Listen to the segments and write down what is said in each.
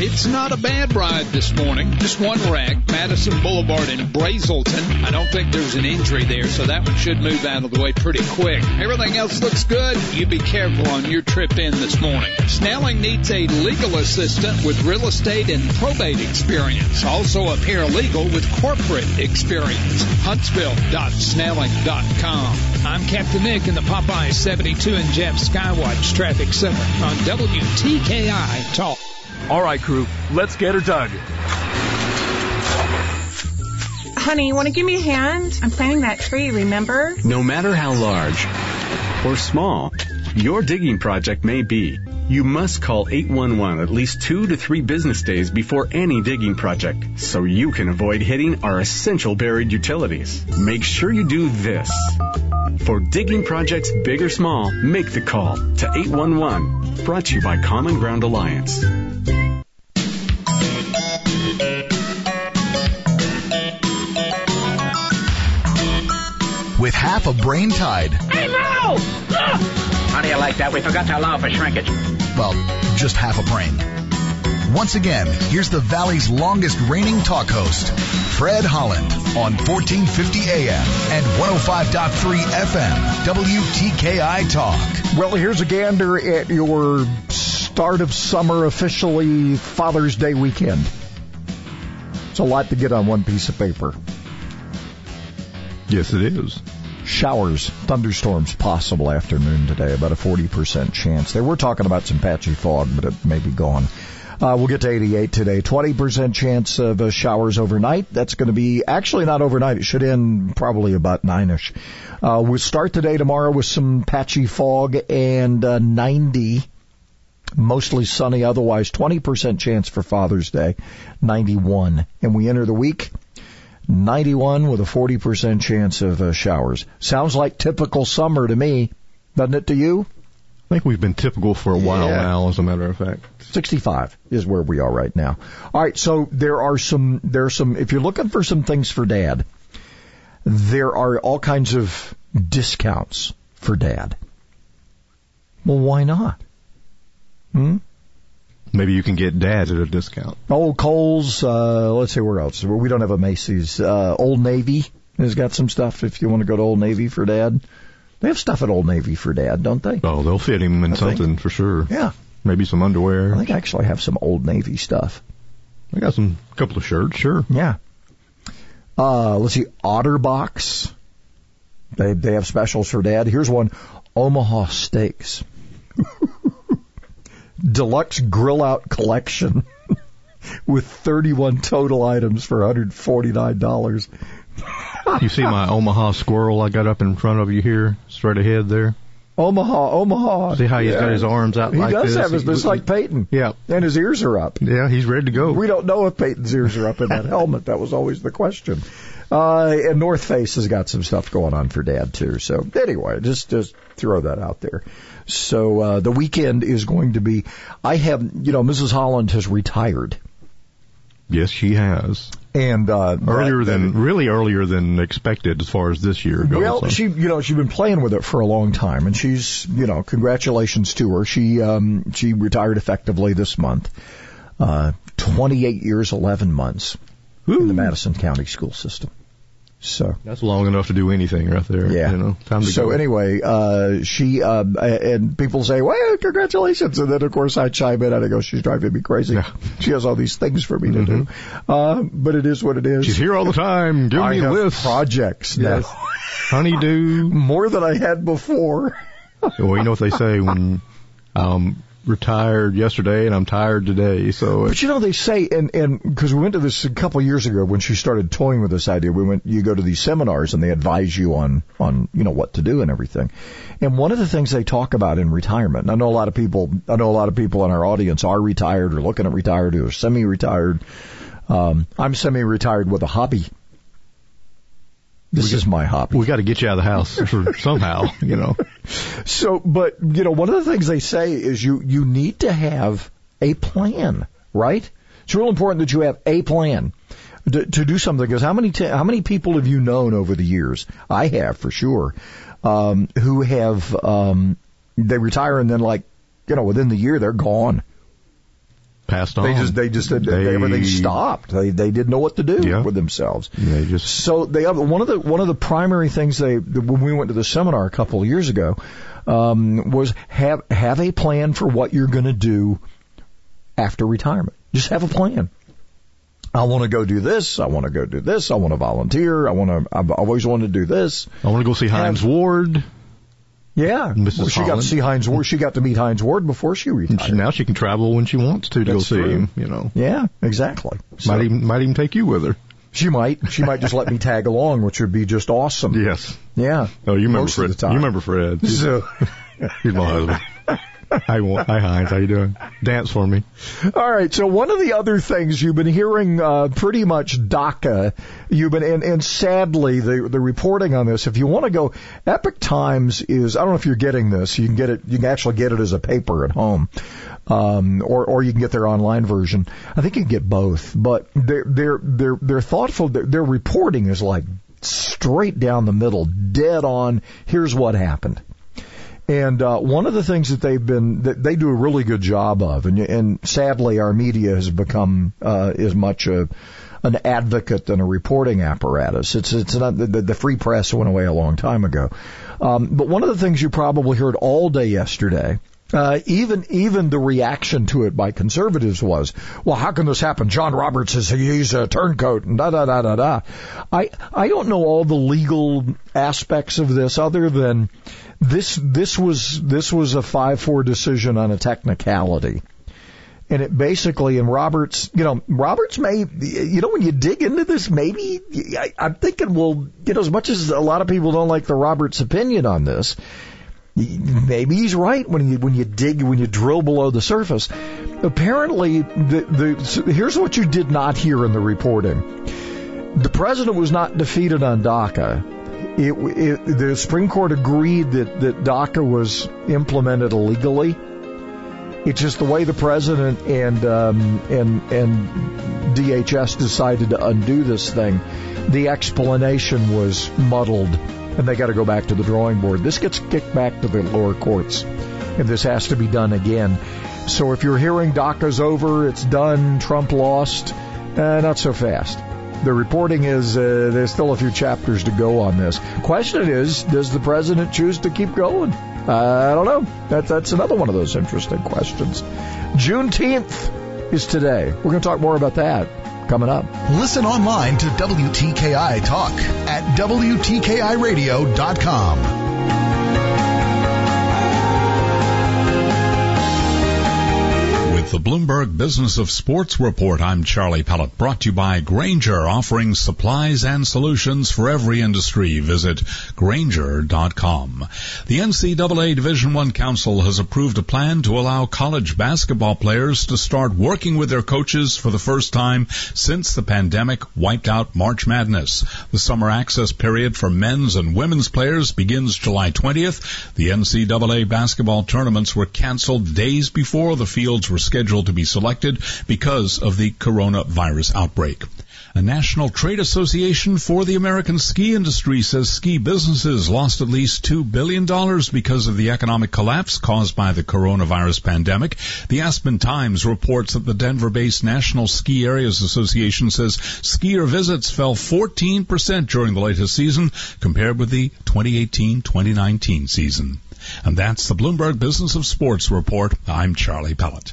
It's not a bad ride this morning. Just one wreck, Madison Boulevard in Brazelton. I don't think there's an injury there, so that one should move out of the way pretty quick. Everything else looks good. You be careful on your trip in this morning. Snelling needs a legal assistant with real estate and probate experience. Also a paralegal with corporate experience. Huntsville.snelling.com. I'm Captain Nick in the Popeye 72 and Jeff Skywatch Traffic Center on WTKI Talk. All right, crew, let's get her dug. Honey, you want to give me a hand? I'm planting that tree, remember? No matter how large or small your digging project may be, you must call 811 at least two to three business days before any digging project so you can avoid hitting our essential buried utilities. Make sure you do this. For digging projects big or small, make the call to 811. Brought to you by Common Ground Alliance. With half a brain tied. Hey, no! Ah! How do you like that? We forgot to allow for shrinkage. Well, just half a brain. Once again, here's the Valley's longest reigning talk host, Fred Holland, on 1450 AM and 105.3 FM, WTKI Talk. Well, here's a gander at your start of summer, officially Father's Day weekend. It's a lot to get on one piece of paper. Yes, it is. Showers, thunderstorms possible afternoon today, about a 40% chance. They were talking about some patchy fog, but it may be gone. Uh, we'll get to 88 today. 20% chance of uh, showers overnight. That's going to be actually not overnight. It should end probably about nine-ish. Uh, we'll start today tomorrow with some patchy fog and uh, 90. Mostly sunny, otherwise 20% chance for Father's Day, 91. And we enter the week 91 with a 40% chance of uh, showers. Sounds like typical summer to me, doesn't it to you? I think we've been typical for a while Yeah. now, as a matter of fact. 65 is where we are right now. All right, so there are some there are some if you're looking for some things for dad, there are all kinds of discounts for dad. Well, why not? Hmm? Maybe you can get dad at a discount. Oh, Kohl's, uh, let's see where else. We don't have a Macy's. Uh, Old Navy has got some stuff if you want to go to Old Navy for dad. They have stuff at Old Navy for dad, don't they? Oh, they'll fit him in I think. something for sure. Yeah. Maybe some underwear. I think I actually have some Old Navy stuff. I got some couple of shirts, sure. Yeah. Uh, let's see, Otterbox. They they have specials for dad. Here's one: Omaha Steaks, deluxe grill out collection with 31 total items for 149 dollars. You see my Omaha squirrel I got up in front of you here, straight ahead there? Omaha, Omaha. See how he's got his arms out He like does this? have his, it's like Peyton. Yeah. And his ears are up. Yeah, he's ready to go. We don't know if Peyton's ears are up in that helmet. That was always the question. Uh, and North Face has got some stuff going on for Dad too. So anyway, just just throw that out there. So uh, the weekend is going to be. I have, you know, Mrs. Holland has retired, Yes, she has. and uh, Earlier that- than, really earlier than expected as far as this year goes. Well, So- she, you know, she's been playing with it for a long time, and she's, you know, congratulations to her. She, um, she retired effectively this month. Uh, 28 years, 11 months in the Madison County school system. So. That's long enough to do anything right there. Yeah. You know, time to so go. anyway, uh, she, uh, and people say, well, congratulations. And then of course I chime in and I go, she's driving me crazy. Yeah. Mm-hmm. She has all these things for me to do. Uh, but it is what it is. She's here all the time. Give I me have lists. projects Yes. now. Honeydew. More than I had before. well, you know what they say when um retired yesterday and I'm tired today. So But you know, they say, and, and, cause we went to this a couple of years ago when she started toying with this idea, we went, you go to these seminars and they advise you on, on, you know, what to do and everything. And one of the things they talk about in retirement, and I know a lot of people, I know a lot of people in our audience are retired or looking at retired or semi-retired. Um, I'm semi-retired with a hobby. This is my hobby. we got to get you out of the house somehow, you know. So, but you know, one of the things they say is you you need to have a plan, right? It's real important that you have a plan to, to do something. Because how many t- how many people have you known over the years? I have for sure, um, who have um, they retire and then like you know within the year they're gone. Passed on. They just they just they, They- everything stopped. They they didn't know what to do Yeah. with themselves. They just So they one of the one of the primary things they when we went to the seminar a couple of years ago um, was have have a plan for what you're going to do after retirement. Just have a plan. I want to go do this. I want to go do this. I want to volunteer. I want to. I've always wanted to do this. I want to go see Have- Ward. Yeah, Mrs. Well, she got to see Hines Ward. She got to meet Hines Ward before she retired. she- Now she can travel when she wants to to That's go see true. him. You know, yeah, exactly. So- might even might even take you with her. She might. She might just let me tag along, which would be just awesome. Yes. Yeah. Oh, you remember Most Fred? of the time. You remember Fred? He's, So, he's my husband. hi, hi, Hines. How you doing? Dance for me. all right. So one of the other things you've been hearing, uh, pretty much DACA, you've been, and, and sadly, the, the reporting on this, if you want to go, Epoch Times is, I don't know if you're getting this, you can get it, you can actually get it as a paper at home. Um, or, or you can get their online version. I think you can get both, but they're, they're, they're, they're thoughtful. Their, their reporting is like straight down the middle, dead on. Here's what happened. And uh, one of the things that they've been that they do a really good job of, and, and sadly our media has become uh, as much a an advocate than a reporting apparatus. It's it's not the, the free press went away a long time ago. Um, but one of the things you probably heard all day yesterday. Uh, even even the reaction to it by conservatives was, well, how can this happen? John Roberts is he's a turncoat and da da da da da. I I don't know all the legal aspects of this other than this this was this was a five four decision on a technicality. And it basically, and Roberts, you know, Roberts may, you know, when you dig into this, maybe, I, I'm thinking, well, you know, as much as a lot of people don't like the Roberts opinion on this, maybe he's right when you when you dig when you drill below the surface. Apparently, the the here's what you did not hear in the reporting: the president was not defeated on DACA. It, it, the Supreme Court agreed that that DACA was implemented illegally. It's just the way the president and um, and and DHS decided to undo this thing. The explanation was muddled, and they got to go back to the drawing board. This gets kicked back to the lower courts, and this has to be done again. So if you're hearing DACA's over, it's done, Trump lost, uh, not so fast. The reporting is uh, there's still a few chapters to go on this. Question is, does the president choose to keep going? I don't know. That, that's another one of those interesting questions. Juneteenth is today. We're going to talk more about that coming up. Listen online to WTKI Talk at WTKIRadio.com. the Bloomberg Business of Sports Report, I'm Charlie Pellett, brought to you by Grainger, offering supplies and solutions for every industry. Visit Grainger.com. The NCAA Division I Council has approved a plan to allow college basketball players to start working with their coaches for the first time since the pandemic wiped out March Madness. The summer access period for men's and women's players begins July 20th. The NCAA basketball tournaments were canceled days before the fields were scheduled to be selected because of the coronavirus outbreak. A National Trade Association for the American ski industry says ski businesses lost at least $2 billion because of the economic collapse caused by the coronavirus pandemic. The Aspen Times reports that the Denver-based National Ski Areas Association says skier visits fell 14% during the latest season compared with the 2018-2019 season. And that's the Bloomberg Business of Sports report. I'm Charlie Pellett.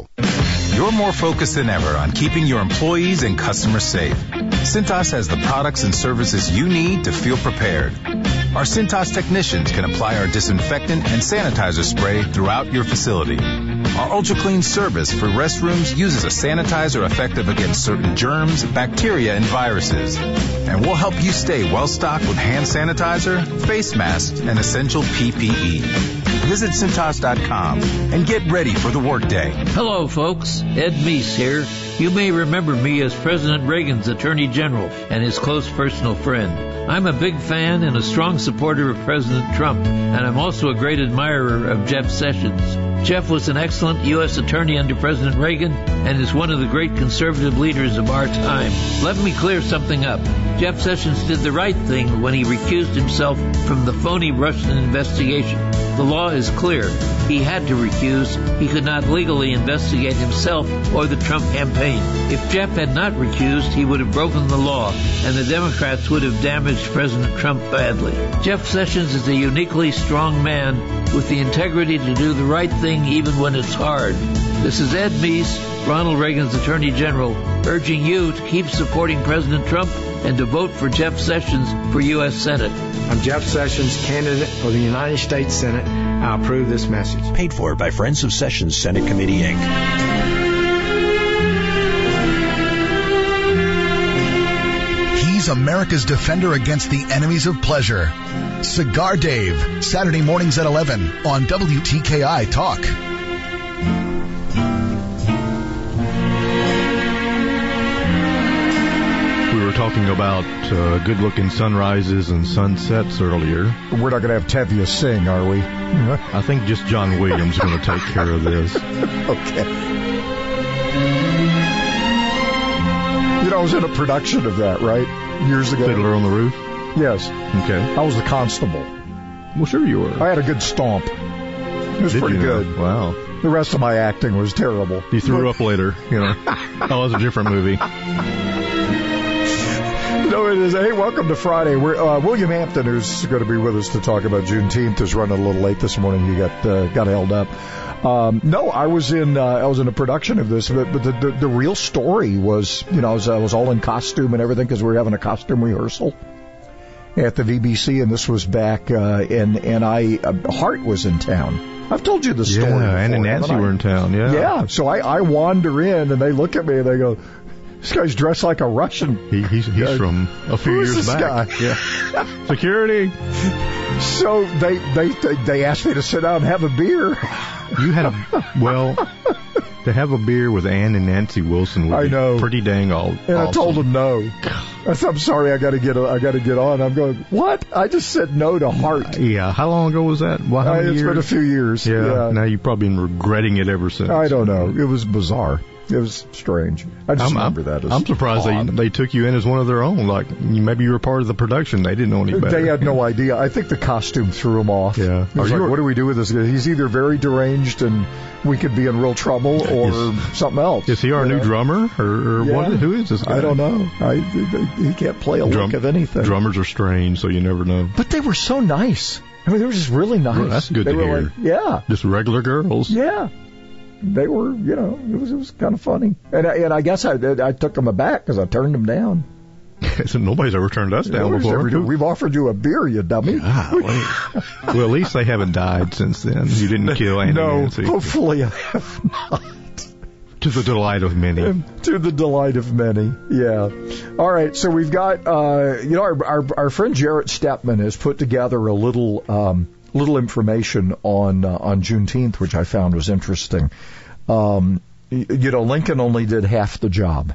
You're more focused than ever on keeping your employees and customers safe. Cintas has the products and services you need to feel prepared. Our Cintas technicians can apply our disinfectant and sanitizer spray throughout your facility. Our Ultra Clean service for restrooms uses a sanitizer effective against certain germs, bacteria, and viruses. And we'll help you stay well stocked with hand sanitizer, face masks, and essential PPE. Visit Cintas.com and get ready for the workday. Hello, folks. Ed Meese here. You may remember me as President Reagan's Attorney General and his close personal friend. I'm a big fan and a strong supporter of President Trump, and I'm also a great admirer of Jeff Sessions. Jeff was an excellent U.S. Attorney under President Reagan and is one of the great conservative leaders of our time. Let me clear something up. Jeff Sessions did the right thing when he recused himself from the phony Russian investigation. The law is clear. He had to recuse. He could not legally investigate himself or the Trump campaign. If Jeff had not recused, he would have broken the law, and the Democrats would have damaged President Trump badly. Jeff Sessions is a uniquely strong man with the integrity to do the right thing even when it's hard. This is Ed Meese, Ronald Reagan's Attorney General, urging you to keep supporting President Trump and to vote for Jeff Sessions for U.S. Senate. I'm Jeff Sessions, candidate for the United States Senate. I approve this message. Paid for by Friends of Sessions Senate Committee, Inc. He's America's defender against the enemies of pleasure. Cigar Dave, Saturday mornings at 11 on WTKI Talk. Talking about uh, good-looking sunrises and sunsets earlier. We're not going to have Tevye sing, are we? I think just John Williams is going to take care of this. okay. You know, I was in a production of that, right? Years ago. Fiddler on the Roof? Yes. Okay. I was the constable. Well, sure you were. I had a good stomp. It was Did pretty you know? good. Wow. The rest of my acting was terrible. You threw up later, you know. that was a different movie. It is. Hey, welcome to Friday. We're, uh, William Hampton, who's going to be with us to talk about Juneteenth, is running a little late this morning. He got uh, got held up. Um, no, I was in uh, I was in a production of this, but, but the, the the real story was, you know, I was, I was all in costume and everything because we were having a costume rehearsal at the VBC, and this was back, uh, and and I uh, Heart was in town. I've told you the story. Yeah, before, and Nancy I? were in town, yeah. Yeah, so I, I wander in and they look at me and they go, "This guy's dressed like a Russian." He, he's he's Uh, from a few years this back. guy? Yeah. Security. So they they they asked me to sit down and have a beer. You had a well to have a beer with Ann and Nancy Wilson would I be know. pretty dang all. And I told him no. I said, I'm sorry, I got to get I got to get on. I'm going. What? I just said no to Heart. Yeah, how long ago was that? Well, how Uh, it's years? been a few years. Yeah, Yeah. Now you've probably been regretting it ever since. I don't know. It was bizarre. It was strange. I just I'm, remember that. As I'm surprised they, odd. they took you in as one of their own. Like maybe you were part of the production. They didn't know any better. They had no idea. I think the costume threw him off. Yeah. Was like, you- what do we do with this guy? He's either very deranged and we could be in real trouble, or something else. Is he our new know? drummer or, or Yeah. what? Who is this guy? I don't know. I, he can't play a Drum- lick of anything. Drummers are strange, so you never know. But they were so nice. I mean, they were just really nice. Well, that's good they to were hear. Like, yeah, Just regular girls. yeah. They were, you know, it was it was kind of funny, and I, and I guess I I took them aback because I turned them down. so nobody's ever turned us down Nobody's before. ever We've offered you a beer, you dummy. well, at least they haven't died since then. You didn't kill Andy no, Nancy. hopefully I have not. To the delight of many. to the delight of many. Yeah. All right. So we've got, uh, you know, our, our, our friend Jarrett Stepman has put together a little, um, little information on, uh, on Juneteenth, which I found was interesting. Um, you know, Lincoln only did half the job.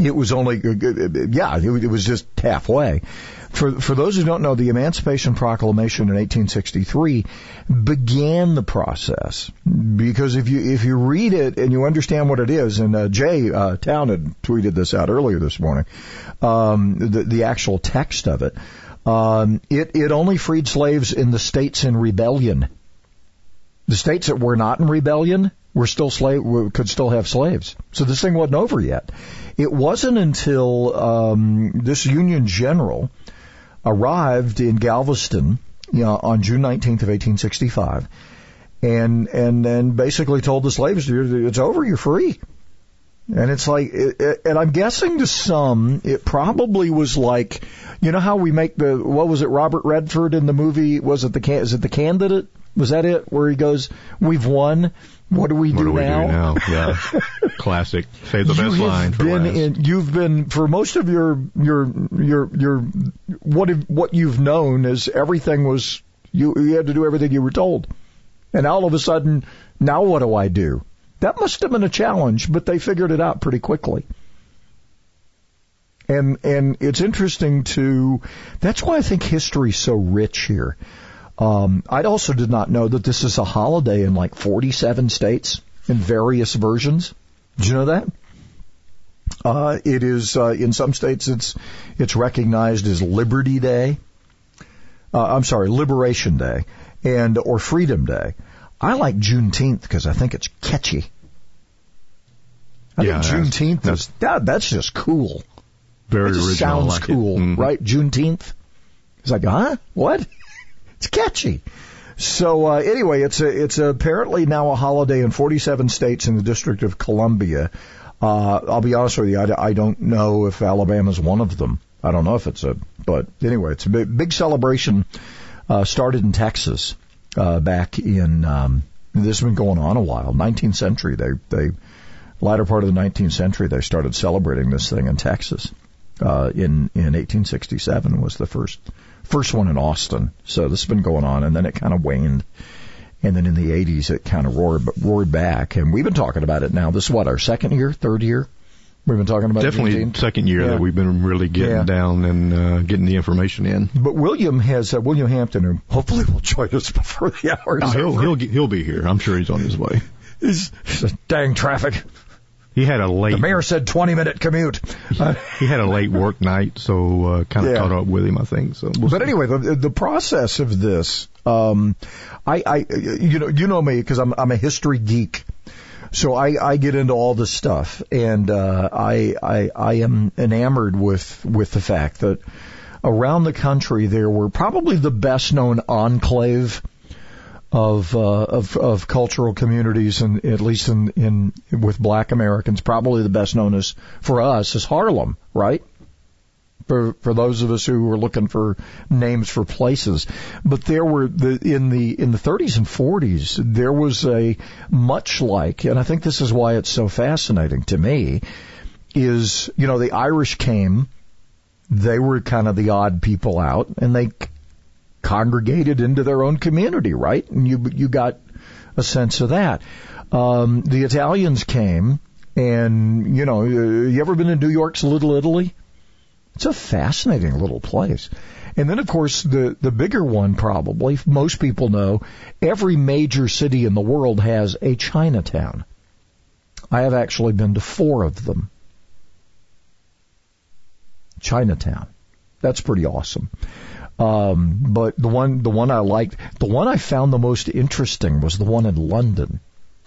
It was only, yeah, it was- it was just halfway. For for those who don't know, the Emancipation Proclamation in 1863 began the process because if you if you read it and you understand what it is, and uh, Jay uh, Town had tweeted this out earlier this morning, um, the the actual text of it, um, it it only freed slaves in the states in rebellion. The states that were not in rebellion were still slave could still have slaves. So this thing wasn't over yet. It wasn't until um, this Union general arrived in Galveston you know, on June 19th of 1865, and and then basically told the slaves, "It's over. You're free." And it's like, and I'm guessing to some, it probably was like, you know how we make the, what was it, Robert Redford in the movie? Was it the, is it the candidate? Was that it? Where he goes, we've won. What do we What do do we now? do now? Yeah. Classic. Save the you best line for been last. in, you've been for most of your your your your what have, what you've known is everything was You, you had to do everything you were told. And all of a sudden, now what do I do? That must have been a challenge, but they figured it out pretty quickly. And, and it's interesting to, that's why I think history's so rich here. Um, I also did not know that this is a holiday in like 47 states in various versions. Did you know that? Uh, it is uh, in some states it's it's recognized as Liberty Day. Uh, I'm sorry, Liberation Day and or Freedom Day. I like Juneteenth because I think it's catchy. I Yeah, think that's- Juneteenth is that, that's just cool. Very it original. Sounds like it. cool, Mhm. right? Juneteenth. It's like, huh? What? it's catchy. So uh, anyway, it's a, it's apparently now a holiday in 47 states in the District of Columbia. Uh, I'll be honest with you, I, I don't know if Alabama's one of them. I don't know if it's a, but anyway, it's a big, big celebration. Uh, started in Texas uh, back in. Um, this has been going on a while. 19th century. They they latter part of the 19th century they started celebrating this thing in Texas. Uh, in in 1867 was the first first one in Austin. So this has been going on, and then it kind of waned. And then in the 80s, it kind of roared, roared back. And we've been talking about it now. This is what, our second year, third year? We've been talking about Definitely second year Yeah. that we've been really getting Yeah. down and uh, getting the information in. But William has, uh, William Hampton, who hopefully will join us before the hour is Oh, he'll, over. he'll he'll be here. I'm sure he's on his way. He's dang traffic. He had a late The mayor said 20 minute commute. He had a late work night, so uh, kind of Yeah. caught up with him. I think so. We'll but see. anyway, the, the process of this, um, I, I, you know, you know me because I'm, I'm a history geek. So I, I get into all this stuff, and uh, I, I, I am enamored with with the fact that around the country there were probably the best known enclave of uh, of of cultural communities, and at least in in with Black Americans, probably the best known as for us is Harlem, right? For for those of us who were looking for names for places, but there were the in the in the 30s and 40s there was a much like, and I think this is why it's so fascinating to me, is you know the Irish came, they were kind of the odd people out, and they congregated into their own community, right? And you you got a sense of that. Um, the Italians came, and you know, uh, you ever been to New York's Little Italy? It's a fascinating little place. And then, of course, the the bigger one probably most people know. Every major city in the world has a Chinatown. I have actually been to four of them. Chinatown. That's pretty awesome. Um, but the one, the one I liked, the one I found the most interesting was the one in London.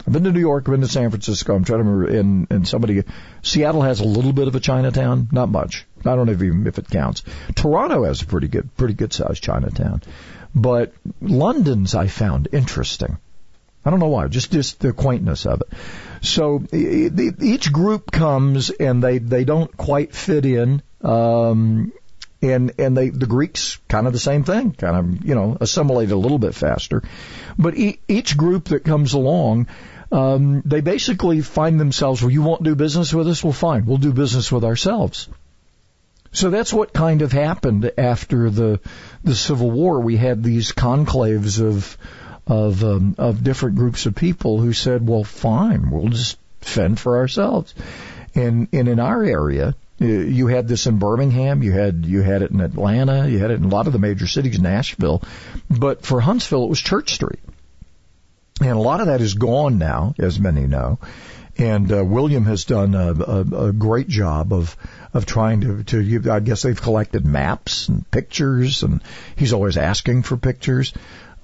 I've been to New York, I've been to San Francisco. I'm trying to remember. And and somebody, Seattle has a little bit of a Chinatown, not much. I don't know if even if it counts. Toronto has a pretty good, pretty good sized Chinatown, but London's I found interesting. I don't know why, just just the quaintness of it. So each group comes and they they don't quite fit in. Um, and and they the Greeks kind of the same thing, kind of you know assimilate a little bit faster, but e- each group that comes along, um, they basically find themselves. Well, you won't do business with us. Well, fine, we'll do business with ourselves. So that's what kind of happened after the the Civil War. We had these conclaves of of um, of different groups of people who said, "Well, fine, we'll just fend for ourselves." And and in our area, you had this in Birmingham, you had you had it in Atlanta, you had it in a lot of the major cities, Nashville, but for Huntsville, it was Church Street, and a lot of that is gone now, as many know. And uh, William has done a, a, a great job of of trying to to. I guess they've collected maps and pictures, and he's always asking for pictures.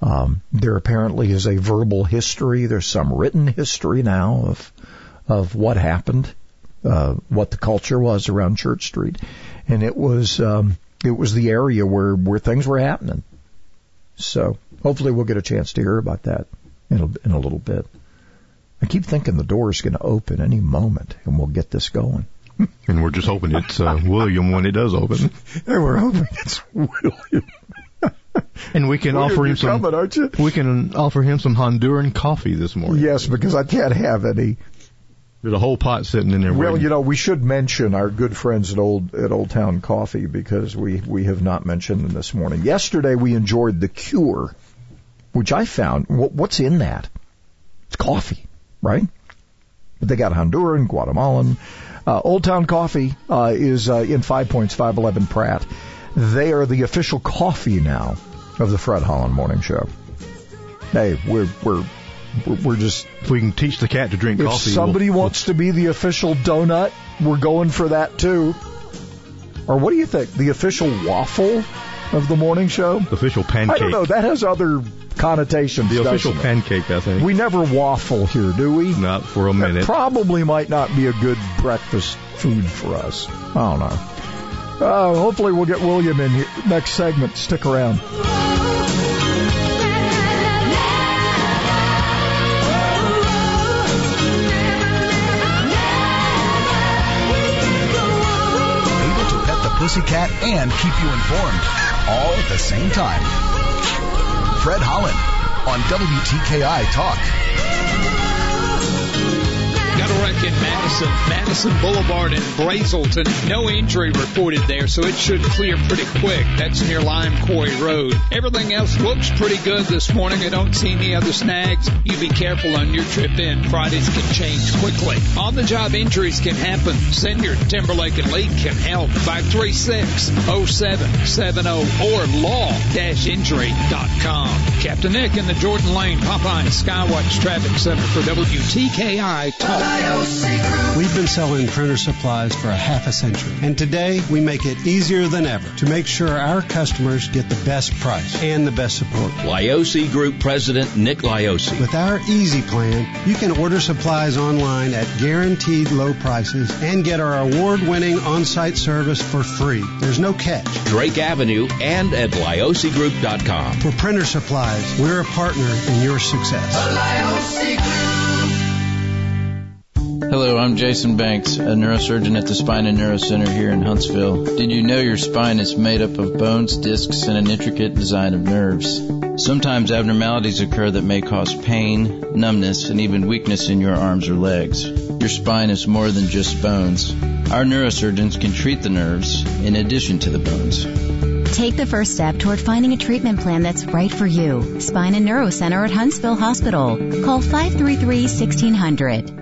Um, there apparently is a verbal history. There's some written history now of of what happened, uh, what the culture was around Church Street, and it was um, it was the area where where things were happening. So hopefully we'll get a chance to hear about that in a, in a little bit. I keep thinking the door is going to open any moment, and we'll get this going. And we're just hoping it's uh, William when it does open. And we're hoping it's William. And we can William, offer him you're some. coming, aren't you? We can offer him some Honduran coffee this morning. Yes, because I can't have any. There's a whole pot sitting in there. Well, waiting. you know, we should mention our good friends at Old at Old Town Coffee because we we have not mentioned them this morning. Yesterday we enjoyed the Cure, which I found. What, what's in that? It's coffee, right? But they got Honduran, Guatemalan. Uh, Old Town Coffee uh, is uh, in Five Points, 511 Pratt. They are the official coffee now of the Fred Holland Morning Show. Hey, we're we're we're just. If we can teach the cat to drink If coffee. somebody we'll, wants to be the official donut, we're going for that too. Or what do you think? The official waffle of the morning show? The official pancake. I don't know. That has other connotations. The official pancake, I think. We never waffle here, do we? Not for a That minute. probably might not be a good breakfast food for us. I don't know. Uh, hopefully we'll get William in here next segment. Stick around. Pussycat and keep you informed, all at the same time. Fred Holland on WTKI Talk. A in Madison, Madison Boulevard in Brazelton. No injury reported there, so it should clear pretty quick. That's near Lime Quarry Road. Everything else looks pretty good this morning. I don't see any other snags. You be careful on your trip in. Fridays can change quickly. On the job injuries can happen. Siniard Timberlake and Lee can help. 536-0770 or law-injury.com. Captain Nick in the Jordan Lane Popeye Skywatch Traffic Center for WTKI Talk. We've been selling printer supplies for a half a century, and today we make it easier than ever to make sure our customers get the best price and the best support. Liosi Group President Nick Liosi. With our Easy Plan, you can order supplies online at guaranteed low prices and get our award-winning on-site service for free. There's no catch. Drake Avenue and at liosigroup.com. For printer supplies, we're a partner in your success. Hello, I'm Jason Banks, a neurosurgeon at the Spine and Neuro Center here in Huntsville. Did you know your spine is made up of bones, discs, and an intricate design of nerves? Sometimes abnormalities occur that may cause pain, numbness, and even weakness in your arms or legs. Your spine is more than just bones. Our neurosurgeons can treat the nerves in addition to the bones. Take the first step toward finding a treatment plan that's right for you. Spine and Neuro Center at Huntsville Hospital. Call 533-1600.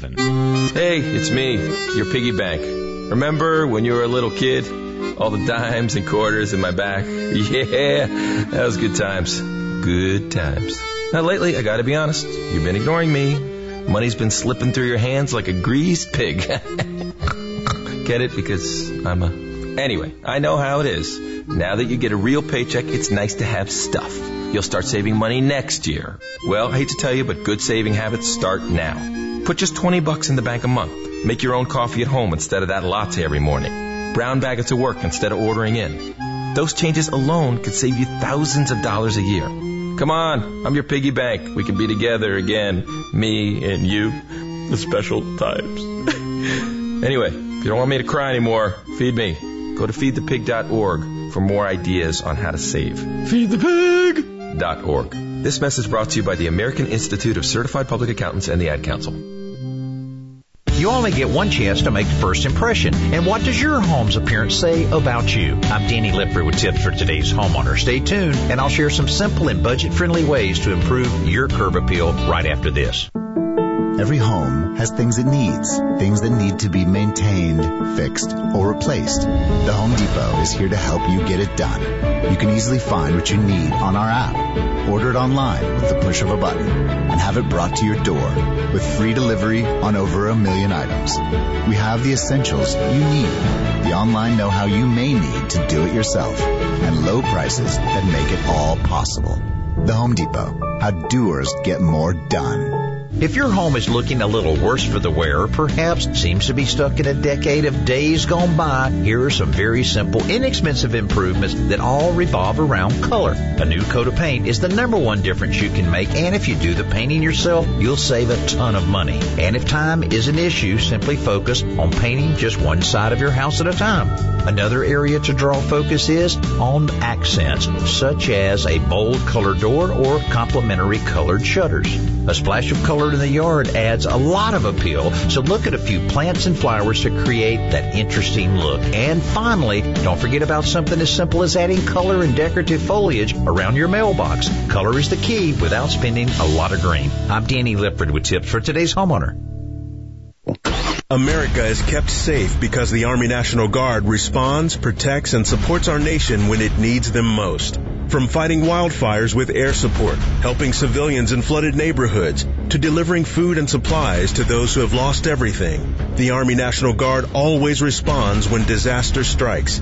Hey, it's me, your piggy bank. Remember when you were a little kid? All the dimes and quarters in my back? Yeah, that was good times. Good times. Now lately, I gotta be honest, you've been ignoring me. Money's been slipping through your hands like a greased pig. Get it? Because I'm a... Anyway, I know how it is. Now that you get a real paycheck, it's nice to have stuff. You'll start saving money next year. Well, I hate to tell you, but good saving habits start now. Put just 20 bucks in the bank a month. Make your own coffee at home instead of that latte every morning. Brown bag it to work instead of ordering in. Those changes alone could save you thousands of dollars a year. Come on, I'm your piggy bank. We can be together again, me and you, the special times. anyway, if you don't want me to cry anymore, feed me. Go to feedthepig.org for more ideas on how to save. Feed the pig! .org. This message brought to you by the American Institute of Certified Public Accountants and the Ad Council. You only get one chance to make the first impression. And what does your home's appearance say about you? I'm Danny Lipford with tips for today's homeowner. Stay tuned and I'll share some simple and budget friendly ways to improve your curb appeal right after this. Every home has things it needs, things that need to be maintained, fixed, or replaced. The Home Depot is here to help you get it done. You can easily find what you need on our app. Order it online with the push of a button and have it brought to your door with free delivery on over a million items. We have the essentials you need, the online know-how you may need to do it yourself, and low prices that make it all possible. The Home Depot, how doers get more done. If your home is looking a little worse for the wear, perhaps seems to be stuck in a decade of days gone by, here are some very simple, inexpensive improvements that all revolve around color. A new coat of paint is the number one difference you can make, and if you do the painting yourself, you'll save a ton of money. And if time is an issue, simply focus on painting just one side of your house at a time. Another area to draw focus is on accents, such as a bold color door or complementary colored shutters. A splash of color in the yard adds a lot of appeal, so look at a few plants and flowers to create that interesting look. And finally, don't forget about something as simple as adding color and decorative foliage around your mailbox. Color is the key without spending a lot of green. I'm Danny Lipford with tips for today's homeowner. America is kept safe because the Army National Guard responds, protects, and supports our nation when it needs them most. From fighting wildfires with air support, helping civilians in flooded neighborhoods, to delivering food and supplies to those who have lost everything, the Army National Guard always responds when disaster strikes.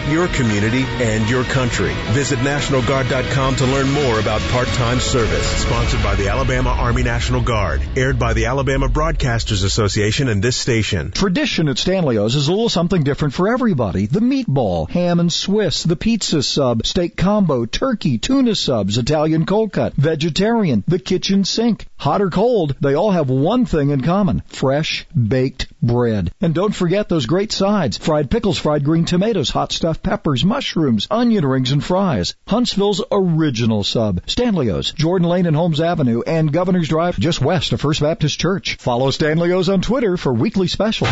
your community and your country. Visit NationalGuard.com to learn more about part-time service. Sponsored by the Alabama Army National Guard. Aired by the Alabama Broadcasters Association and this station. Tradition at Stanley's is a little something different for everybody. The meatball, ham and Swiss, the pizza sub, steak combo, turkey, tuna subs, Italian cold cut, vegetarian, the kitchen sink. Hot or cold, they all have one thing in common. Fresh baked bread. And don't forget those great sides. Fried pickles, fried green tomatoes, hot stuffed peppers, mushrooms, onion rings, and fries. Huntsville's original sub. Stanley's, Jordan Lane and Holmes Avenue, and Governor's Drive just west of First Baptist Church. Follow Stanley's on Twitter for weekly specials.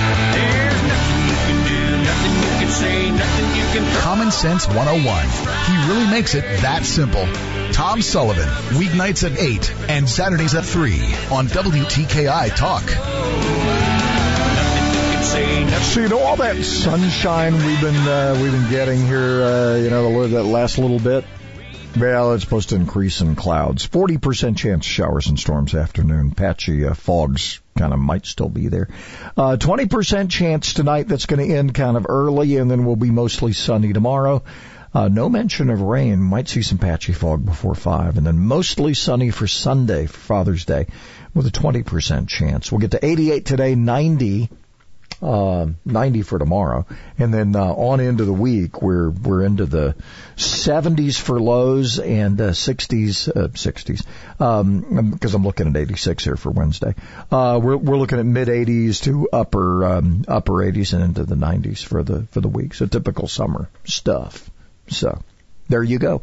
Common Sense 101. He really makes it that simple. Tom Sullivan, weeknights at 8 and Saturdays at 3 on WTKI Talk. So you know all that sunshine we've been uh, we've been getting here, uh, you know, that last little bit. Well, it's supposed to increase in clouds. Forty percent chance of showers and storms afternoon. Patchy uh, fogs kind of might still be there. Uh, twenty percent chance tonight. That's going to end kind of early, and then we'll be mostly sunny tomorrow. Uh, no mention of rain. Might see some patchy fog before five, and then mostly sunny for Sunday, for Father's Day, with a twenty percent chance. We'll get to eighty-eight today, ninety uh, 90 for tomorrow, and then uh, on into the week we're we're into the 70s for lows and uh, 60s uh, 60s um, because I'm looking at 86 here for Wednesday. Uh, we're we're looking at mid 80s to upper um, upper 80s and into the 90s for the for the week. So typical summer stuff. So there you go.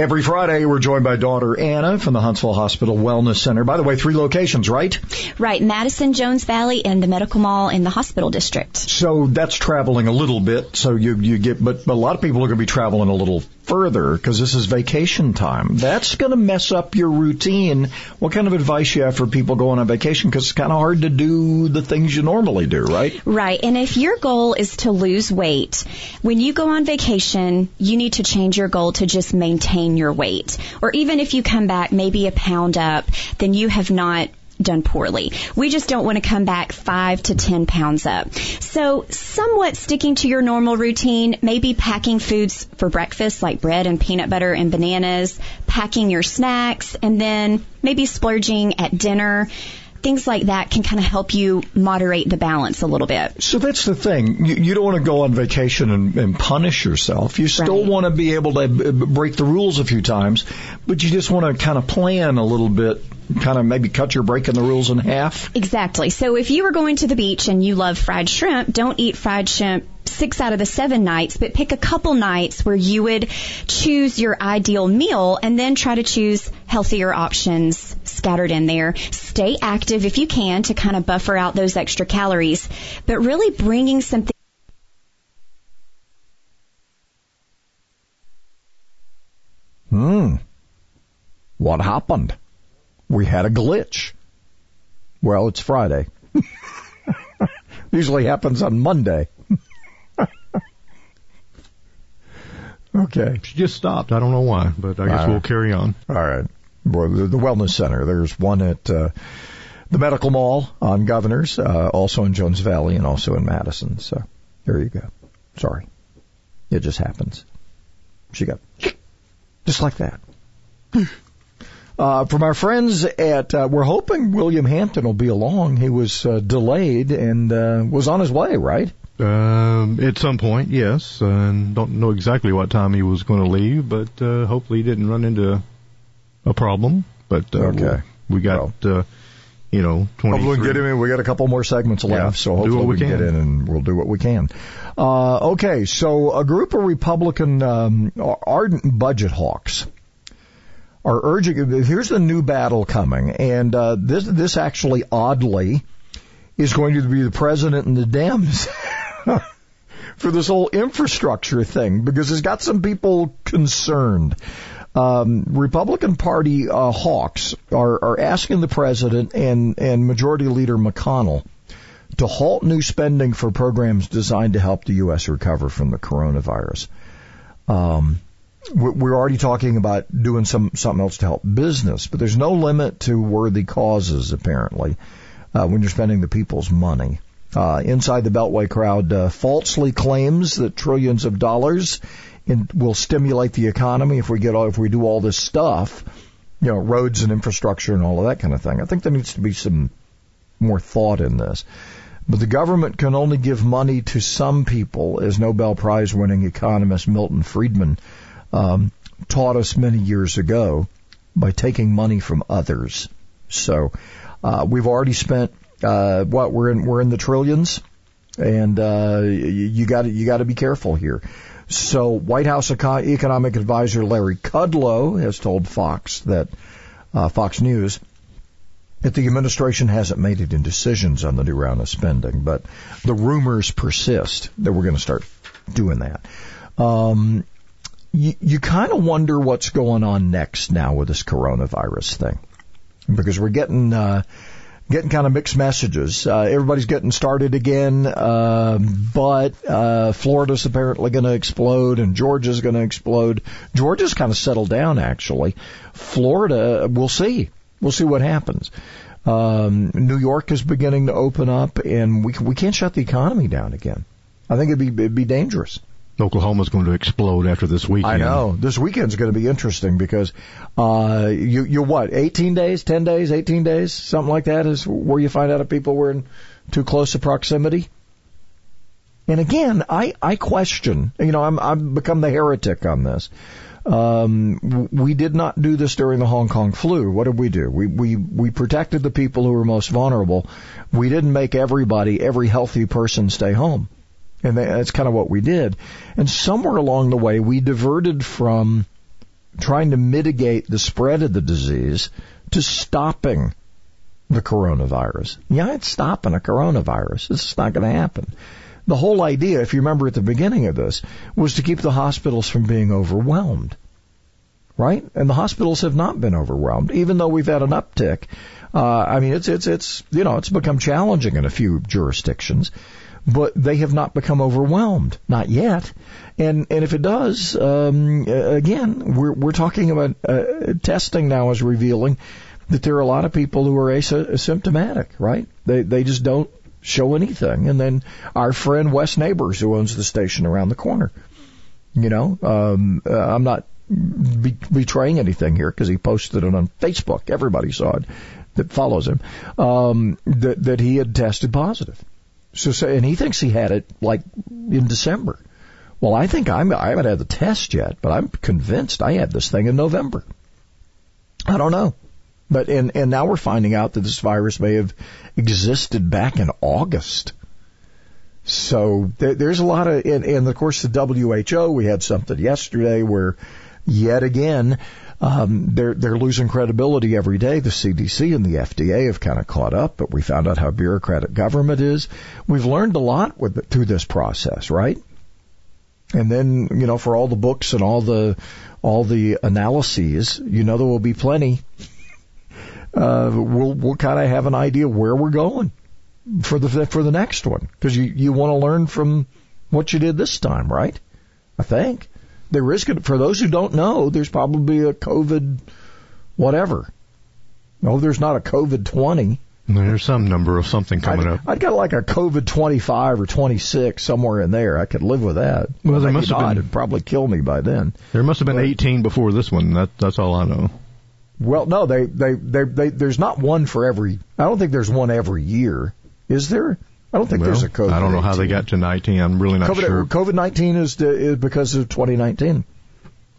Every Friday, we're joined by daughter Anna from the Huntsville Hospital Wellness Center. By the way, three locations, right? Right, Madison, Jones Valley, and the Medical Mall in the hospital district. So that's traveling a little bit. So you you get, but, but a lot of people are going to be traveling a little further because this is vacation time. That's going to mess up your routine. What kind of advice you have for people going on vacation? Because it's kind of hard to do the things you normally do, right? Right. And if your goal is to lose weight, when you go on vacation, you need to change your goal to just maintain your weight. Or even if you come back maybe a pound up, then you have not done poorly. We just don't want to come back five to ten pounds up. So somewhat sticking to your normal routine, maybe packing foods for breakfast like bread and peanut butter and bananas, packing your snacks, and then maybe splurging at dinner things like that can kind of help you moderate the balance a little bit. So that's the thing. You, you don't want to go on vacation and, and punish yourself. You still Right. want to be able to break the rules a few times, but you just want to kind of plan a little bit, kind of maybe cut your breaking the rules in half. Exactly. So if you were going to the beach and you love fried shrimp, don't eat fried shrimp six out of the seven nights, but pick a couple nights where you would choose your ideal meal and then try to choose healthier options scattered in there. Stay active if you can to kind of buffer out those extra calories, but really bringing something Hmm. What happened? we had a glitch. Well, it's Friday. Usually happens on Monday. okay. She just stopped. I don't know why, but I guess All we'll carry on. All right. The Wellness Center. There's one at uh, the Medical Mall on Governors, uh, also in Jones Valley, and also in Madison. So there you go. Sorry, it just happens. She got just like that. Uh, from our friends at, uh, we're hoping William Hampton will be along. He was uh, delayed and uh, was on his way, right? Um, at some point, yes, and don't know exactly what time he was going to leave, but uh, hopefully he didn't run into a problem. But uh, Okay. we, we got uh, you know twenty. Hopefully we get him in. We got a couple more segments left, Yeah, so hopefully what we can, can. get in and we'll do what we can. Uh, okay, so a group of Republican um, ardent budget hawks are urging. Here's the new battle coming, and uh, this this actually oddly is going to be the president and the Dems. For this whole infrastructure thing, because it's got some people concerned. Um, Republican Party uh, hawks are, are asking the president and, and Majority Leader McConnell to halt new spending for programs designed to help the U.S. recover from the coronavirus. Um, we- we're already talking about doing some something else to help business, but there's no limit to worthy causes apparently uh, when you're spending the people's money. Uh, inside the Beltway crowd uh, falsely claims that trillions of dollars in, will stimulate the economy if we get all, if we do all this stuff, you know, roads and infrastructure and all of that kind of thing. I think there needs to be some more thought in this. But the government can only give money to some people, as Nobel Prize winning economist Milton Friedman um, taught us many years ago, by taking money from others. So uh, we've already spent uh, what we're in we're in the trillions, and uh, you got you got to be careful here. So White House economic advisor Larry Kudlow has told Fox that uh, Fox News that the administration hasn't made any decisions on the new round of spending, but the rumors persist that we're going to start doing that. Um, you, you kind of wonder what's going on next now with this coronavirus thing, because we're getting uh, getting kind of mixed messages. Uh, everybody's getting started again, uh, but uh, Florida's apparently going to explode, and Georgia's going to explode. Georgia's kind of settled down, actually. Florida, we'll see. We'll see what happens. Um, New York is beginning to open up, and we we can't shut the economy down again. I think it'd be it'd be dangerous. Oklahoma's going to explode after this weekend. I know this weekend's going to be interesting because uh, you you what 18 days, 10 days, 18 days, something like that is where you find out if people were in too close a proximity. And again, I I question. You know, I'm I've become the heretic on this. Um, we did not do this during the Hong Kong flu. What did we do? We we we protected the people who were most vulnerable. We didn't make everybody, every healthy person, stay home. And that's kind of what we did. And somewhere along the way, we diverted from trying to mitigate the spread of the disease to stopping the coronavirus. Yeah, it's stopping a coronavirus. This is not going to happen. The whole idea, if you remember at the beginning of this, was to keep the hospitals from being overwhelmed. Right? And the hospitals have not been overwhelmed, even though we've had an uptick. Uh, I mean, it's, it's, it's, you know, it's become challenging in a few jurisdictions but they have not become overwhelmed, not yet. And and if it does, um, again, we're we're talking about uh, testing now is revealing that there are a lot of people who are asymptomatic, right? They they just don't show anything. And then our friend Wes Neighbors, who owns the station around the corner, you know, um, uh, I'm not be- betraying anything here because he posted it on Facebook. Everybody saw it that follows him. Um, that that he had tested positive. So, so, and he thinks he had it like in December. Well, I think I'm, I haven't had the test yet, but I'm convinced I had this thing in November. I don't know. But, and, and now we're finding out that this virus may have existed back in August. So there, there's a lot of, and, and of course the WHO, we had something yesterday where yet again, um, they're they're losing credibility every day. The CDC and the FDA have kind of caught up, but we found out how bureaucratic government is. We've learned a lot with through this process, right? And then you know, for all the books and all the all the analyses, you know, there will be plenty uh, we'll we'll kind of have an idea where we're going for the for the next one because you you want to learn from what you did this time, right? I think there is for those who don't know. There's probably a COVID whatever. No, there's not a COVID twenty. There's some number of something coming I'd, up. I'd got like a COVID 25 or 26 somewhere in there. I could live with that. Well, there must have not. been- It'd probably kill me by then. There must have been 18 before this one. That that's all I know. Well, no, they, they, they, they, there's not one for every, I don't think there's one every year. Is there? I don't think well, there's a COVID. I don't know how they got to 19. I'm really not COVID, sure. COVID 19 is, the, is because of 2019.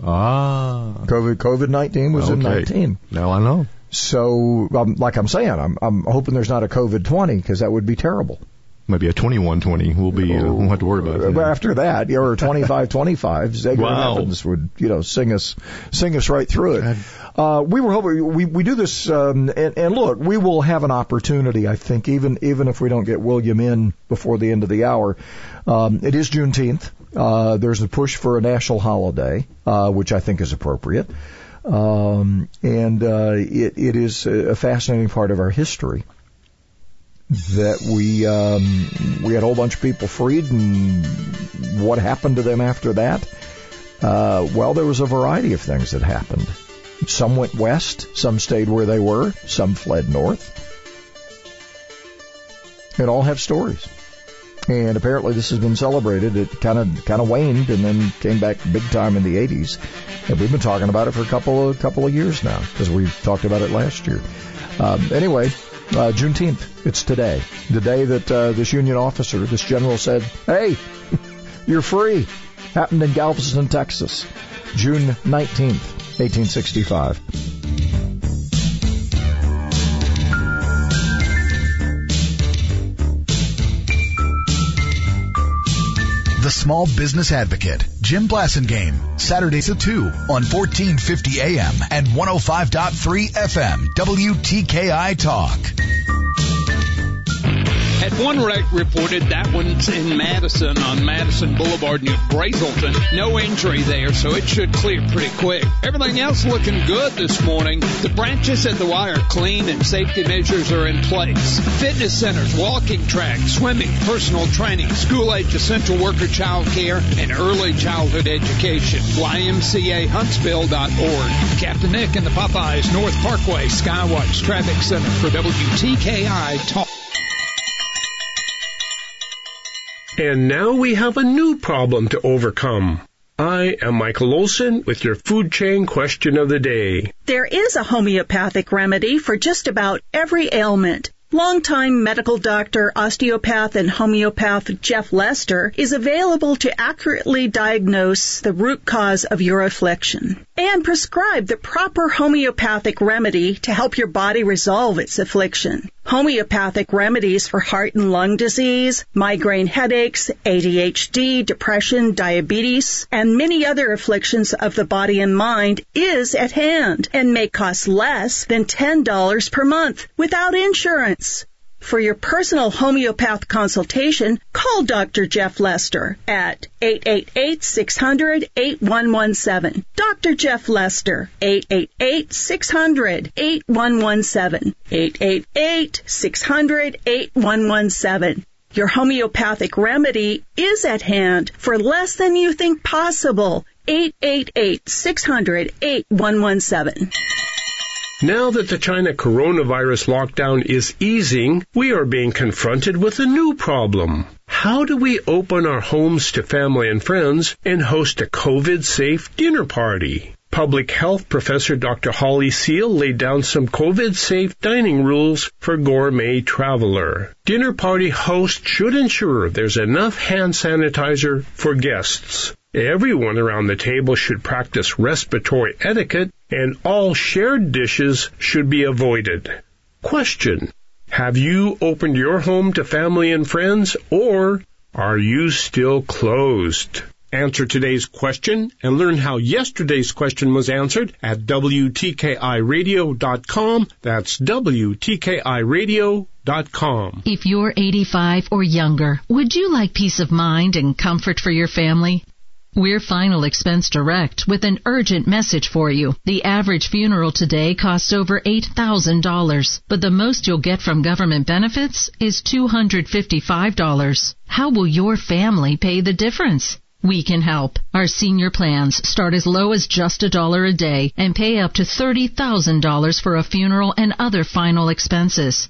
Ah. COVID, COVID 19 was in 19. Now I know. So, um, like I'm saying, I'm, I'm hoping there's not a COVID 20 because that would be terrible. Maybe a 21-20. We'll be. Uh, won't have to worry about it. After that, or 25 25, Zager Wow. Evans would, you know, sing us, sing us right through it. Uh, we were hoping, we, we do this, um, and, and look, we will have an opportunity, I think, even, even if we don't get William in before the end of the hour. Um, it is Juneteenth. Uh, there's a push for a national holiday, uh, which I think is appropriate. Um, and, uh, it, it is a fascinating part of our history that we um, we had a whole bunch of people freed, and what happened to them after that? Uh, well, there was a variety of things that happened. Some went west, some stayed where they were, some fled north. It all have stories, and apparently this has been celebrated. It kind of kind of waned and then came back big time in the '80s, and we've been talking about it for a couple of couple of years now because we talked about it last year. Um, anyway, uh, Juneteenth. It's today. The day that uh, this Union officer, this general said, hey, you're free. Happened in Galveston, Texas. June 19th, 1865. The Small Business Advocate, Jim Blasingame, Saturdays at 2 on 1450 AM and 105.3 FM, WTKI Talk. Had one wreck reported, that one's in Madison on Madison Boulevard near Brazelton. No injury there, so it should clear pretty quick. Everything else looking good this morning. The branches at the Y are clean and safety measures are in place. Fitness centers, walking tracks, swimming, personal training, school age essential worker child care, and early childhood education. YMCAHuntsville.org. Captain Nick and the Popeyes North Parkway Skywatch Traffic Center for WTKI Talk. And now we have a new problem to overcome. I am Michael Olson with your food chain question of the day. There is a homeopathic remedy for just about every ailment. Longtime medical doctor, osteopath, and homeopath Jeff Lester is available to accurately diagnose the root cause of your affliction and prescribe the proper homeopathic remedy to help your body resolve its affliction. Homeopathic remedies for heart and lung disease, migraine headaches, ADHD, depression, diabetes, and many other afflictions of the body and mind is at hand and may cost less than $10 per month without insurance. For your personal homeopath consultation, call Dr. Jeff Lester at 888-600-8117. Dr. Jeff Lester, 888-600-8117. 888-600-8117. Your homeopathic remedy is at hand for less than you think possible. 888-600-8117. Now that the China coronavirus lockdown is easing, we are being confronted with a new problem. How do we open our homes to family and friends and host a COVID safe dinner party? Public health professor Dr. Holly Seale laid down some COVID safe dining rules for gourmet traveler. Dinner party host should ensure there's enough hand sanitizer for guests. Everyone around the table should practice respiratory etiquette and all shared dishes should be avoided. Question. Have you opened your home to family and friends or are you still closed? Answer today's question and learn how yesterday's question was answered at WTKIRadio.com. That's WTKIRadio.com. If you're 85 or younger, would you like peace of mind and comfort for your family? We're Final Expense Direct with an urgent message for you. The average funeral today costs over $8,000, but the most you'll get from government benefits is $255. How will your family pay the difference? We can help. Our senior plans start as low as just a dollar a day and pay up to $30,000 for a funeral and other final expenses.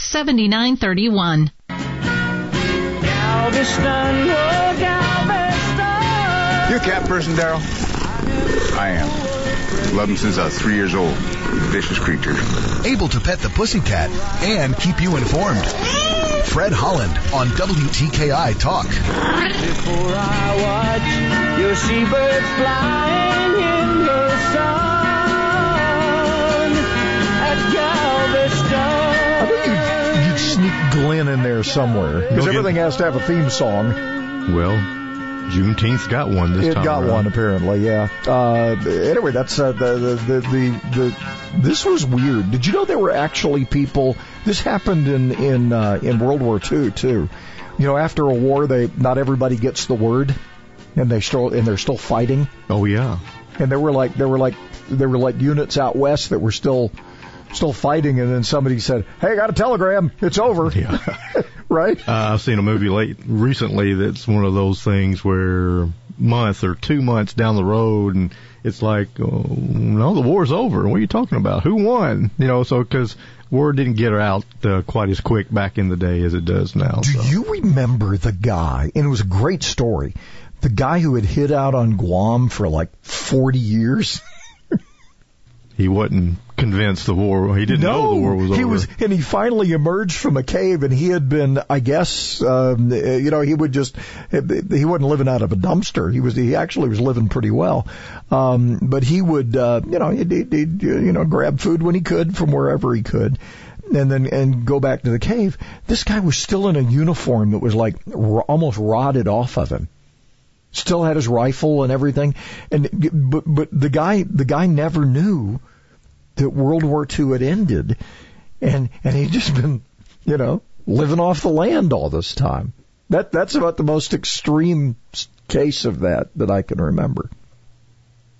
646 7931. You a cat person, Daryl? I am. Love him since I was three years old. Vicious creature. Able to pet the pussycat and keep you informed. Fred Holland on WTKI Talk. Before I watch your seabird flying in the sun. Glenn in there somewhere because everything has to have a theme song. Well, Juneteenth got one this it time. got around. one apparently, yeah. Uh, anyway, that's uh, the, the, the the the this was weird. Did you know there were actually people? This happened in in uh, in World War II too. You know, after a war, they not everybody gets the word, and they still and they're still fighting. Oh yeah. And there were like there were like there were like units out west that were still still fighting, and then somebody said, "Hey, I got a telegram. It's over." Yeah. right? Uh, I've seen a movie late recently that's one of those things where month or two months down the road, and it's like, oh, no, the war's over. What are you talking about? Who won? You know, so because word didn't get out uh, quite as quick back in the day as it does now. Do you remember the guy? And it was a great story. The guy who had hid out on Guam for like 40 years. He wasn't convinced the war. He didn't no, know the war was over. he was, and he finally emerged from a cave, and he had been, I guess, um, you know, he would just, he wasn't living out of a dumpster. He was, he actually was living pretty well, um, but he would, uh, you know, he'd, he'd, he'd, you know, grab food when he could from wherever he could. And then and go back to the cave. This guy was still in a uniform that was like r- almost rotted off of him still had his rifle and everything. And but but the guy the guy never knew that World War II had ended, and and he'd just been you know living off the land all this time. That that's about the most extreme case of that that I can remember.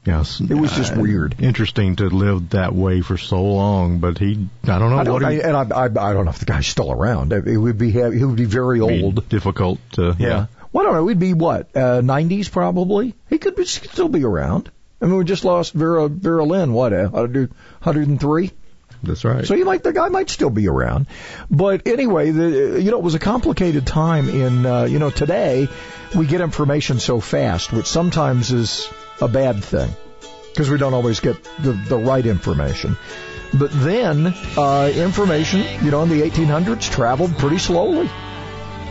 Yes, It was just uh, weird. Interesting to live that way for so long, but he, I don't know I what don't, I, he, and I, I I don't know if the guy's still around. It would be he would be very be old. difficult to, Yeah. Well, I don't know. He'd be what, uh, 90s probably? He could be, still be around. I mean, we just lost Vera, Vera Lynn, what, uh, 100, 103? That's right. So you might, the guy might still be around. But anyway, the, you know, it was a complicated time in, uh, you know, today we get information so fast, which sometimes is a bad thing because we don't always get the, the right information. But then, uh, information, you know, in the 1800s traveled pretty slowly.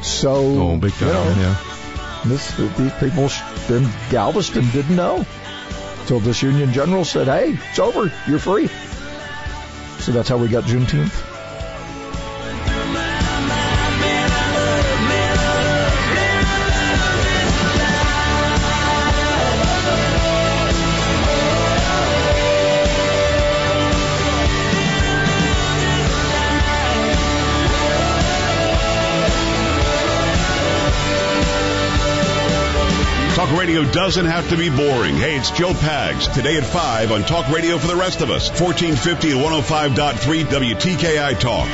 So, Oh, big time, you know, yeah. this, these people in Galveston didn't know. So this Union General said, hey, it's over. You're free. So that's how we got Juneteenth. Talk radio doesn't have to be boring. Hey, it's Joe Pags. Today at 5 on Talk Radio for the rest of us. 1450 and 105.3 WTKI Talk.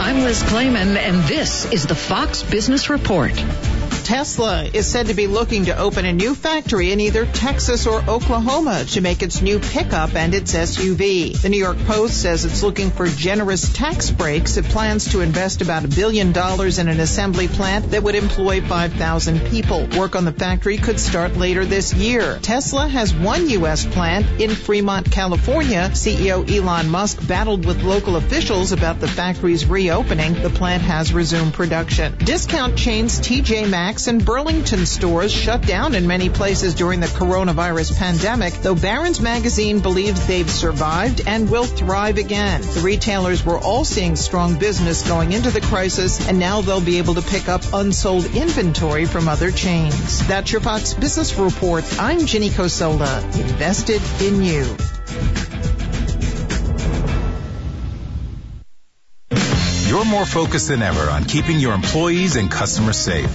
I'm Liz Claman, and this is the Fox Business Report. Tesla is said to be looking to open a new factory in either Texas or Oklahoma to make its new pickup and its SUV. The New York Post says it's looking for generous tax breaks. It plans to invest about a billion dollars in an assembly plant that would employ 5,000 people. Work on the factory could start later this year. Tesla has one U.S. plant in Fremont, California. CEO Elon Musk battled with local officials about the factory's reopening. The plant has resumed production. Discount chains TJ Maxx and Burlington stores shut down in many places during the coronavirus pandemic, though Barron's magazine believes they've survived and will thrive again. The retailers were all seeing strong business going into the crisis, and now they'll be able to pick up unsold inventory from other chains. That's your Fox Business Report. I'm Ginny Cosola, invested in you. You're more focused than ever on keeping your employees and customers safe.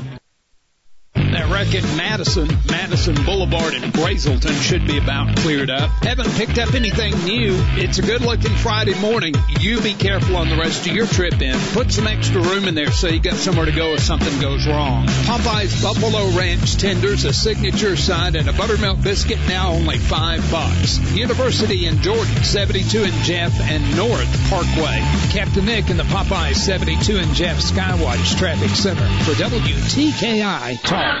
Wreck at Madison, Madison Boulevard in Brazelton should be about cleared up. Haven't picked up anything new. It's a good looking Friday morning. You be careful on the rest of your trip in. Put some extra room in there so you got somewhere to go if something goes wrong. Popeye's Buffalo Ranch tenders, a signature side, and a buttermilk biscuit now only five bucks. University in Jordan, 72 in Jeff and North Parkway. Captain Nick in the Popeye 72 and Jeff Skywatch Traffic Center for WTKI Talk.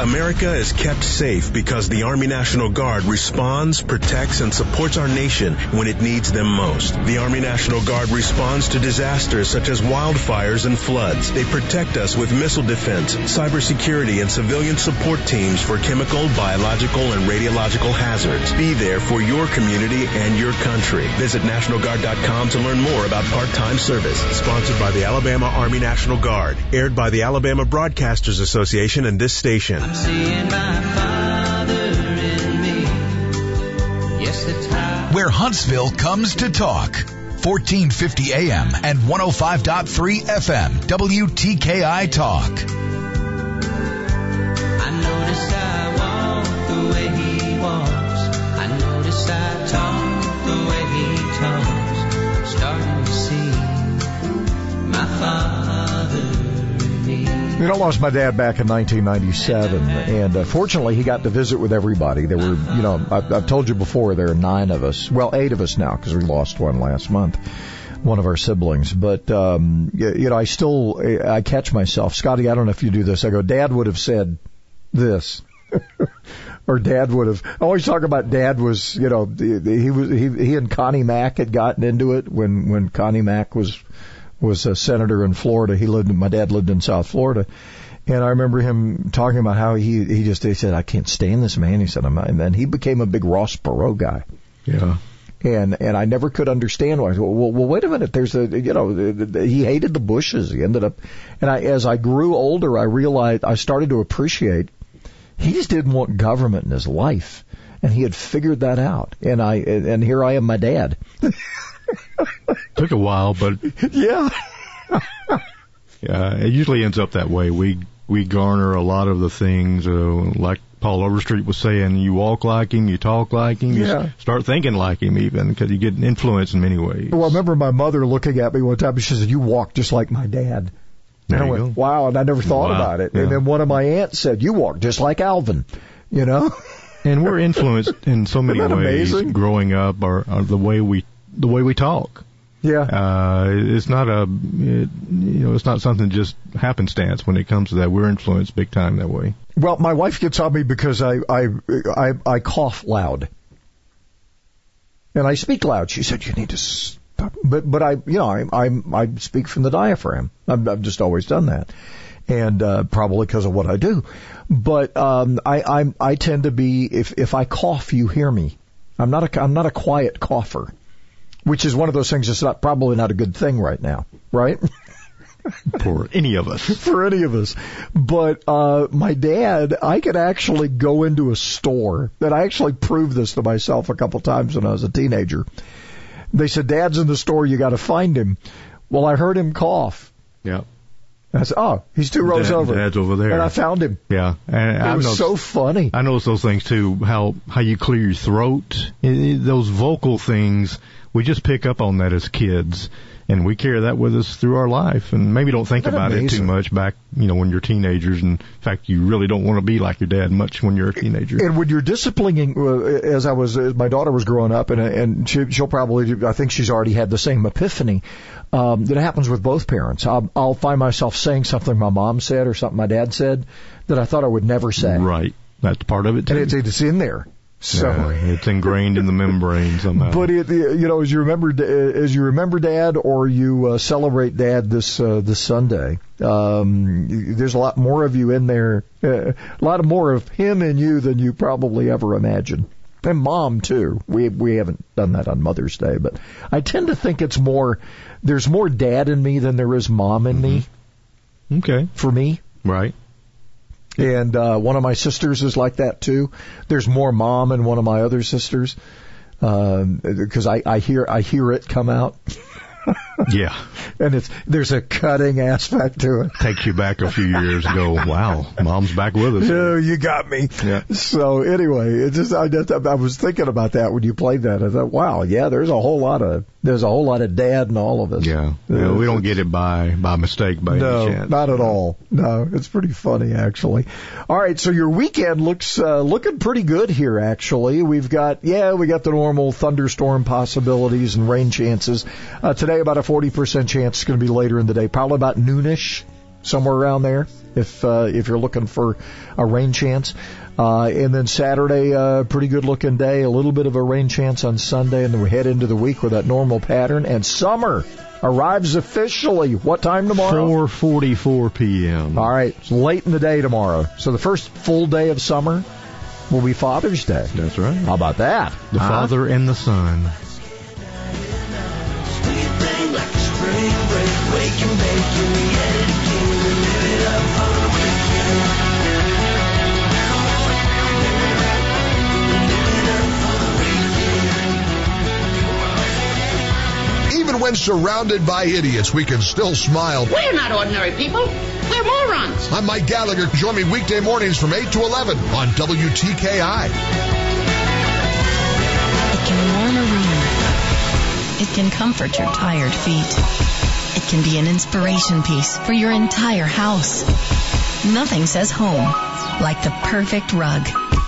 America is kept safe because the Army National Guard responds, protects, and supports our nation when it needs them most. The Army National Guard responds to disasters such as wildfires and floods. They protect us with missile defense, cybersecurity, and civilian support teams for chemical, biological, and radiological hazards. Be there for your community and your country. Visit NationalGuard.com to learn more about part-time service. Sponsored by the Alabama Army National Guard. Aired by the Alabama Broadcasters Association and this station. I'm seeing my father in me. Yes, it's how. Where Huntsville comes to talk. 1450 AM and 105.3 FM. WTKI Talk. I notice I walk the way he walks. I notice I talk the way he talks. I'm starting to see my father. You know, I lost my dad back in 1997, and uh, fortunately, he got to visit with everybody. There were, you know, I've, I've told you before, there are nine of us. Well, eight of us now because we lost one last month, one of our siblings. But um, you, you know, I still I catch myself, Scotty. I don't know if you do this. I go, Dad would have said this. or dad would have I always talk about dad was you know he was he he and Connie Mack had gotten into it when when Connie Mack was was a senator in Florida. He lived. In my dad lived in South Florida, and I remember him talking about how he he just he said I can't stand this man. He said, I'm, and then he became a big Ross Perot guy. Yeah. And and I never could understand why. Well, well, well, wait a minute. There's a you know he hated the Bushes. He ended up, and I as I grew older, I realized I started to appreciate he just didn't want government in his life, and he had figured that out. And I and here I am, my dad. Took a while, but yeah. yeah, it usually ends up that way. We we garner a lot of the things, uh, like Paul Overstreet was saying, you walk like him, you talk like him, you Yeah. s- start thinking like him even, because you get influenced in many ways. Well, I remember my mother looking at me one time. She said, "You walk just like my dad." There and I you went, go. "Wow!" And I never thought Wow. about it. Yeah. And then one of my aunts said, "You walk just like Alvin." You know. and we're influenced in so many ways amazing? growing up, or, or the way we the way we talk. Yeah. Uh, it's not a, it, you know, it's not something just happenstance when it comes to that. We're influenced big time that way. Well, my wife gets on me because I I I, I cough loud, and I speak loud. She said, "You need to stop." But but I you know I I I speak from the diaphragm. I've, I've just always done that, and uh, probably because of what I do. But um, I I I tend to be if if I cough, you hear me. I'm not a I'm not a quiet cougher, which is one of those things that's not probably not a good thing right now, right? For any of us. for any of us. But uh my dad, I could actually go into a store. And I actually proved this to myself a couple times when I was a teenager. They said, "Dad's in the store. You got to find him." Well, I heard him cough. Yeah. I said, "Oh, he's two rows Dad- over." Dad's over there. And I found him. Yeah, and It I've was noticed- so funny. I notice those things too. How how you clear your throat, I- I- those vocal things. We just pick up on that as kids, and we carry that with us through our life, and maybe don't think about it too much back, you know, when you're teenagers. And in fact, you really don't want to be like your dad much when you're a teenager. And when you're disciplining, uh, as I was, as my daughter was growing up, and and she, she'll probably, I think she's already had the same epiphany. Um, that happens with both parents. I'll, I'll find myself saying something my mom said or something my dad said that I thought I would never say. Right, that's part of it too. And it's, it's in there. So. Yeah, it's ingrained in the membrane somehow. But it, you know, as you remember, as you remember Dad, or you uh, celebrate Dad this uh, this Sunday, um, there's a lot more of you in there, uh, a lot of more of him in you than you probably ever imagined. And Mom too. We we haven't done that on Mother's Day, but I tend to think it's more. There's more Dad in me than there is Mom in me. Okay. For me. Right. And uh, one of my sisters is like that too. There's more mom in one of my other sisters because I, I hear I hear it come out. yeah. And it's there's a cutting aspect to it. Takes you back a few years ago. Wow, mom's back with us. Oh, you got me. Yeah. So anyway, it just I just I was thinking about that when you played that. I thought, wow, yeah, there's a whole lot of there's a whole lot of dad in all of us. Yeah. yeah we don't get it by by mistake by no, any chance. not at all. No, it's pretty funny actually. All right, so your weekend looks uh, looking pretty good here. Actually, we've got yeah, we got the normal thunderstorm possibilities and rain chances. Uh, today, about a forty percent chance. It's going to be later in the day, probably about noonish, somewhere around there. If uh, if you're looking for a rain chance. Uh, and then Saturday, uh, pretty good looking day, a little bit of a rain chance on Sunday, and then we head into the week with that normal pattern. And summer arrives officially. What time tomorrow? 4:44 p.m. All right, it's late in the day tomorrow. So the first full day of summer will be Father's Day. That's right. How about that? The Huh? father and the son. Even when surrounded by idiots, we can still smile. We're not ordinary people. We're morons. I'm Mike Gallagher. Join me weekday mornings from 8 to 11 on WTKI. It can warm a room. It can comfort your tired feet. It can be an inspiration piece for your entire house. Nothing says home like the perfect rug.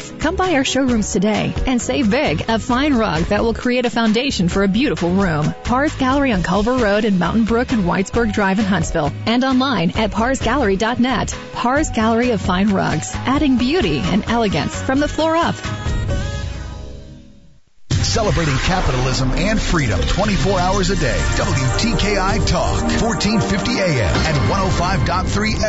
Come by our showrooms today and save big. A fine rug that will create a foundation for a beautiful room. Pars Gallery on Culver Road in Mountain Brook and Whitesburg Drive in Huntsville. And online at parsgallery.net. Pars Gallery of Fine Rugs, adding beauty and elegance from the floor up. Celebrating capitalism and freedom 24 hours a day. WTKI Talk, 1450 AM and 105.3 FM.